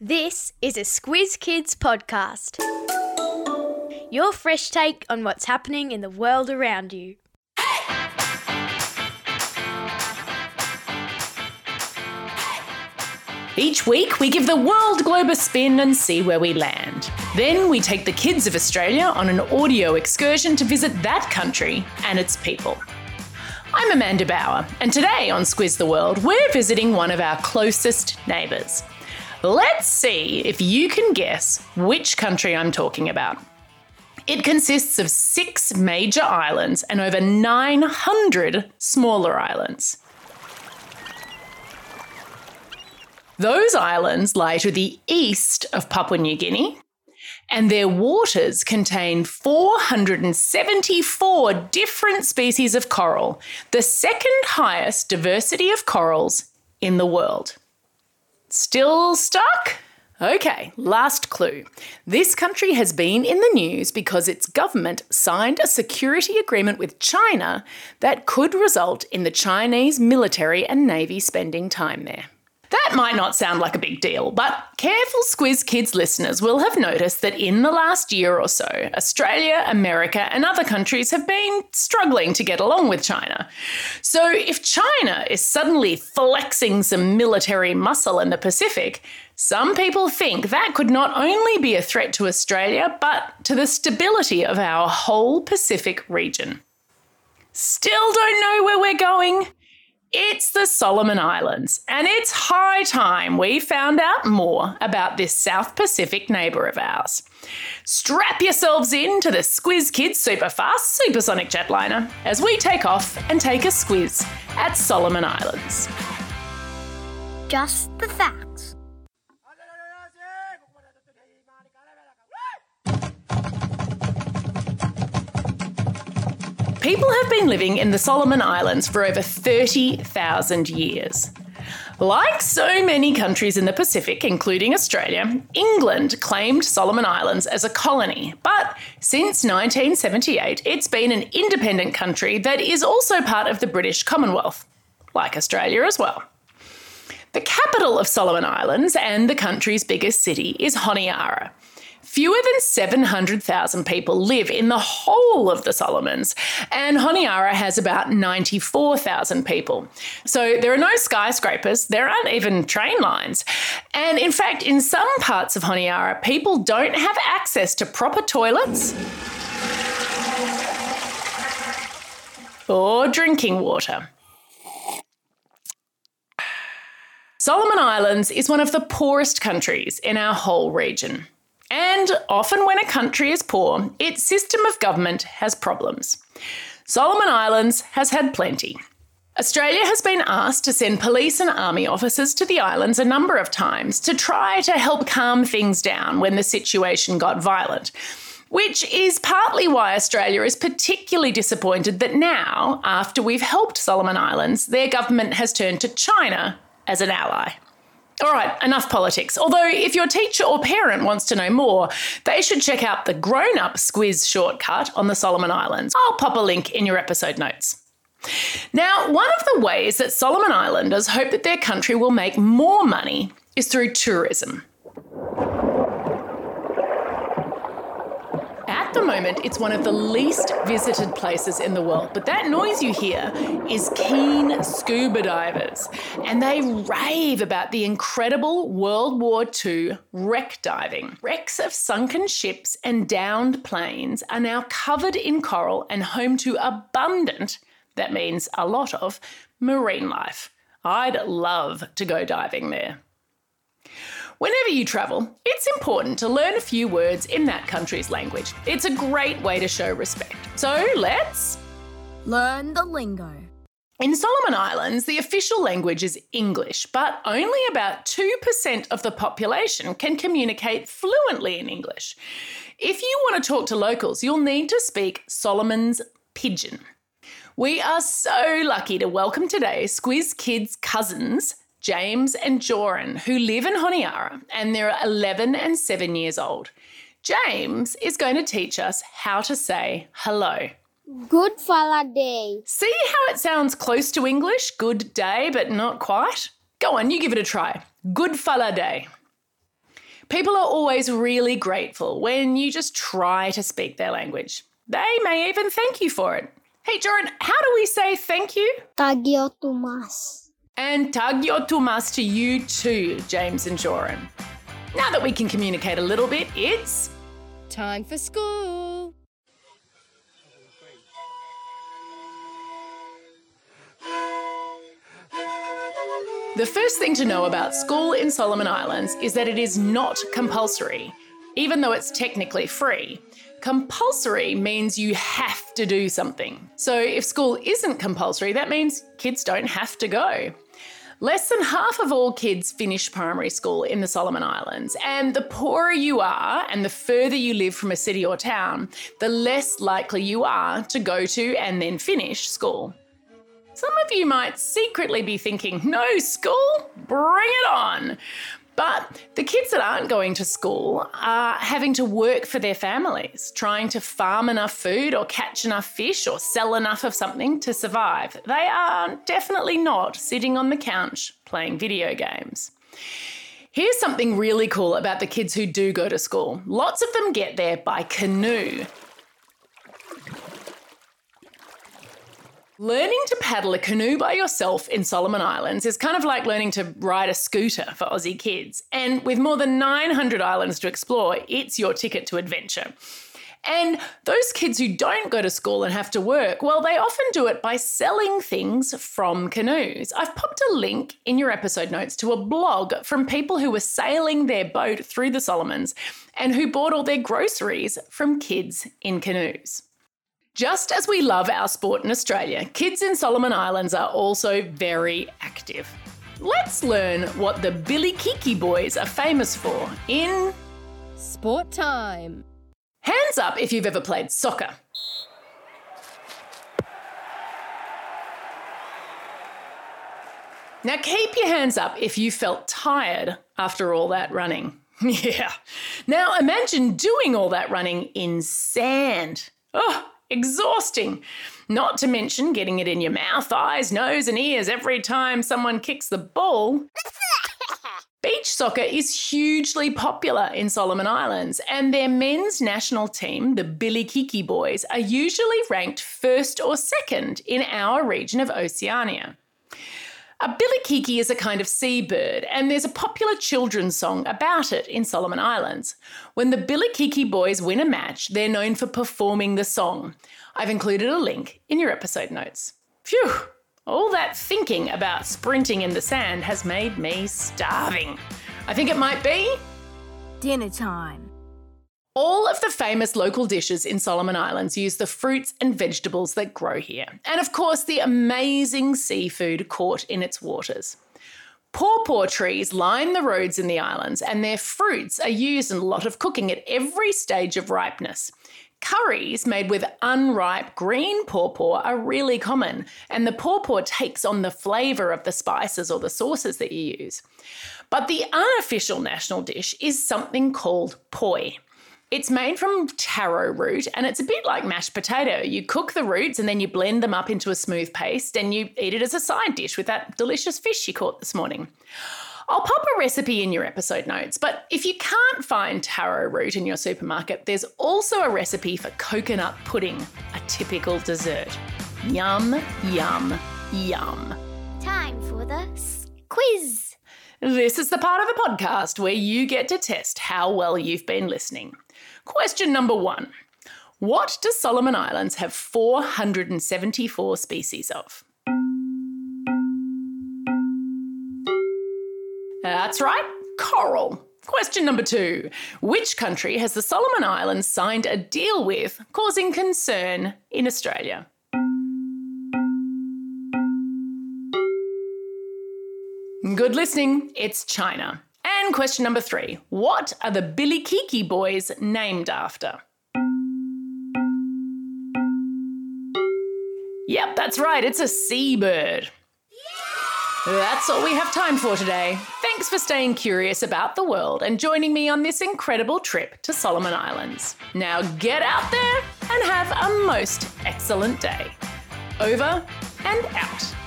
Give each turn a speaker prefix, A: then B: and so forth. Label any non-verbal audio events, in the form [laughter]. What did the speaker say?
A: This is a Squiz Kids podcast. Your fresh take on what's happening in the world around you.
B: Each week, we give the world globe a spin and see where we land. Then we take the kids of Australia on an audio excursion to visit that country and its people. I'm Amanda Bauer, and today on Squiz the World, we're visiting one of our closest neighbours. Let's see if you can guess which country I'm talking about. It consists of six major islands and over 900 smaller islands. Those islands lie to the east of Papua New Guinea, and their waters contain 474 different species of coral, the second highest diversity of corals in the world. Still stuck? Okay, last clue. This country has been in the news because its government signed a security agreement with China that could result in the Chinese military and navy spending time there. That might not sound like a big deal, but careful Squiz Kids listeners will have noticed that in the last year or so, Australia, America, and other countries have been struggling to get along with China. So if China is suddenly flexing some military muscle in the Pacific, some people think that could not only be a threat to Australia, but to the stability of our whole Pacific region. Still don't know where we're going? It's the Solomon Islands, and it's high time we found out more about this South Pacific neighbour of ours. Strap yourselves in to the Squiz Kids Superfast Supersonic Jetliner as we take off and take a squiz at Solomon Islands.
A: Just the facts.
B: People have been living in the Solomon Islands for over 30,000 years. Like so many countries in the Pacific, including Australia, England claimed Solomon Islands as a colony. But since 1978, it's been an independent country that is also part of the British Commonwealth, like Australia as well. The capital of Solomon Islands and the country's biggest city is Honiara. Fewer than 700,000 people live in the whole of the Solomons, and Honiara has about 94,000 people. So there are no skyscrapers, there aren't even train lines. And in fact, in some parts of Honiara, people don't have access to proper toilets or drinking water. Solomon Islands is one of the poorest countries in our whole region. And often, when a country is poor, its system of government has problems. Solomon Islands has had plenty. Australia has been asked to send police and army officers to the islands a number of times to try to help calm things down when the situation got violent. Which is partly why Australia is particularly disappointed that now, after we've helped Solomon Islands, their government has turned to China as an ally. All right, enough politics. Although, if your teacher or parent wants to know more, they should check out the grown up Squiz shortcut on the Solomon Islands. I'll pop a link in your episode notes. Now, one of the ways that Solomon Islanders hope that their country will make more money is through tourism. At the moment, it's one of the least visited places in the world, but that noise you hear is keen scuba divers, and they rave about the incredible World War II wreck diving. Wrecks of sunken ships and downed planes are now covered in coral and home to abundant, that means a lot of, marine life. I'd love to go diving there. Whenever you travel, it's important to learn a few words in that country's language. It's a great way to show respect. So let's
A: Learn the lingo.
B: in Solomon Islands, the official language is English, but only about 2% of the population can communicate fluently in English. If you want to talk to locals, you'll need to speak Solomon's Pidgin. We are so lucky to welcome today Squiz Kids' cousins, James and Joran, who live in Honiara, and they're 11 and 7 years old. James is going to teach us how to say hello.
C: Good fella day.
B: See how it sounds close to English? Good day, but not quite? Go on, you give it a try. Good fella day. People are always really grateful when you just try to speak their language. They may even thank you for it. Hey, Joran, how do we say thank you?
C: Tagio Tumas.
B: tagio tumas to you too, James and Joran. Now that we can communicate a little bit, it's
D: Time for school.
B: The first thing to know about school in Solomon Islands is that it is not compulsory, even though it's technically free. Compulsory means you have to do something. So if school isn't compulsory, that means kids don't have to go. Less than half of all kids finish primary school in the Solomon Islands, and the poorer you are and the further you live from a city or town, the less likely you are to go to and then finish school. Some of you might secretly be thinking, no school? Bring it on. But the kids that aren't going to school are having to work for their families, trying to farm enough food or catch enough fish or sell enough of something to survive. They are definitely not sitting on the couch playing video games. Here's something really cool about the kids who do go to school. Lots of them get there by canoe. Learning to paddle a canoe by yourself in Solomon Islands is kind of like learning to ride a scooter for Aussie kids. And with more than 900 islands to explore, it's your ticket to adventure. And those kids who don't go to school and have to work, well, they often do it by selling things from canoes. I've popped a link in your episode notes to a blog from people who were sailing their boat through the Solomons and who bought all their groceries from kids in canoes. Just as we love our sport in Australia, kids in Solomon Islands are also very active. Let's learn what the Bilikiki boys are famous for in
D: Sport time.
B: Hands up if you've ever played soccer. Now keep your hands up if you felt tired after all that running. [laughs] Yeah. Now imagine doing all that running in sand. Oh, exhausting. Not to mention getting it in your mouth, eyes, nose, and ears every time someone kicks the ball. [laughs] Beach soccer is hugely popular in Solomon Islands, and their men's national team, the Bilikiki Boys, are usually ranked first or second in our region of Oceania. Uh, a bilikiki is a kind of seabird, and there's a popular children's song about it in Solomon Islands. When the bilikiki boys win a match, they're known for performing the song. I've included a link in your episode notes. Phew! All that thinking about sprinting in the sand has made me starving. I think it might be
E: Dinner time.
B: All of the famous local dishes in Solomon Islands use the fruits and vegetables that grow here, and of course, the amazing seafood caught in its waters. Pawpaw trees line the roads in the islands, and their fruits are used in a lot of cooking at every stage of ripeness. Curries made with unripe green pawpaw are really common, and the pawpaw takes on the flavour of the spices or the sauces that you use. But the unofficial national dish is something called poi. It's made from taro root and it's a bit like mashed potato. You cook the roots and then you blend them up into a smooth paste and you eat it as a side dish with that delicious fish you caught this morning. I'll pop a recipe in your episode notes, but if you can't find taro root in your supermarket, there's also a recipe for coconut pudding, a typical dessert. Yum, yum, yum.
A: Time for the quiz.
B: This is the part of the podcast where you get to test how well you've been listening. Question number one What does Solomon Islands have 474 species of? That's right, coral. Question number two Which country has the Solomon Islands signed a deal with, causing concern in Australia? Good listening, it's China. And question number three What are the Bilikiki boys named after? Yep, that's right, it's a seabird. That's all we have time for today. Thanks for staying curious about the world and joining me on this incredible trip to Solomon Islands. Now get out there and have a most excellent day. Over and out.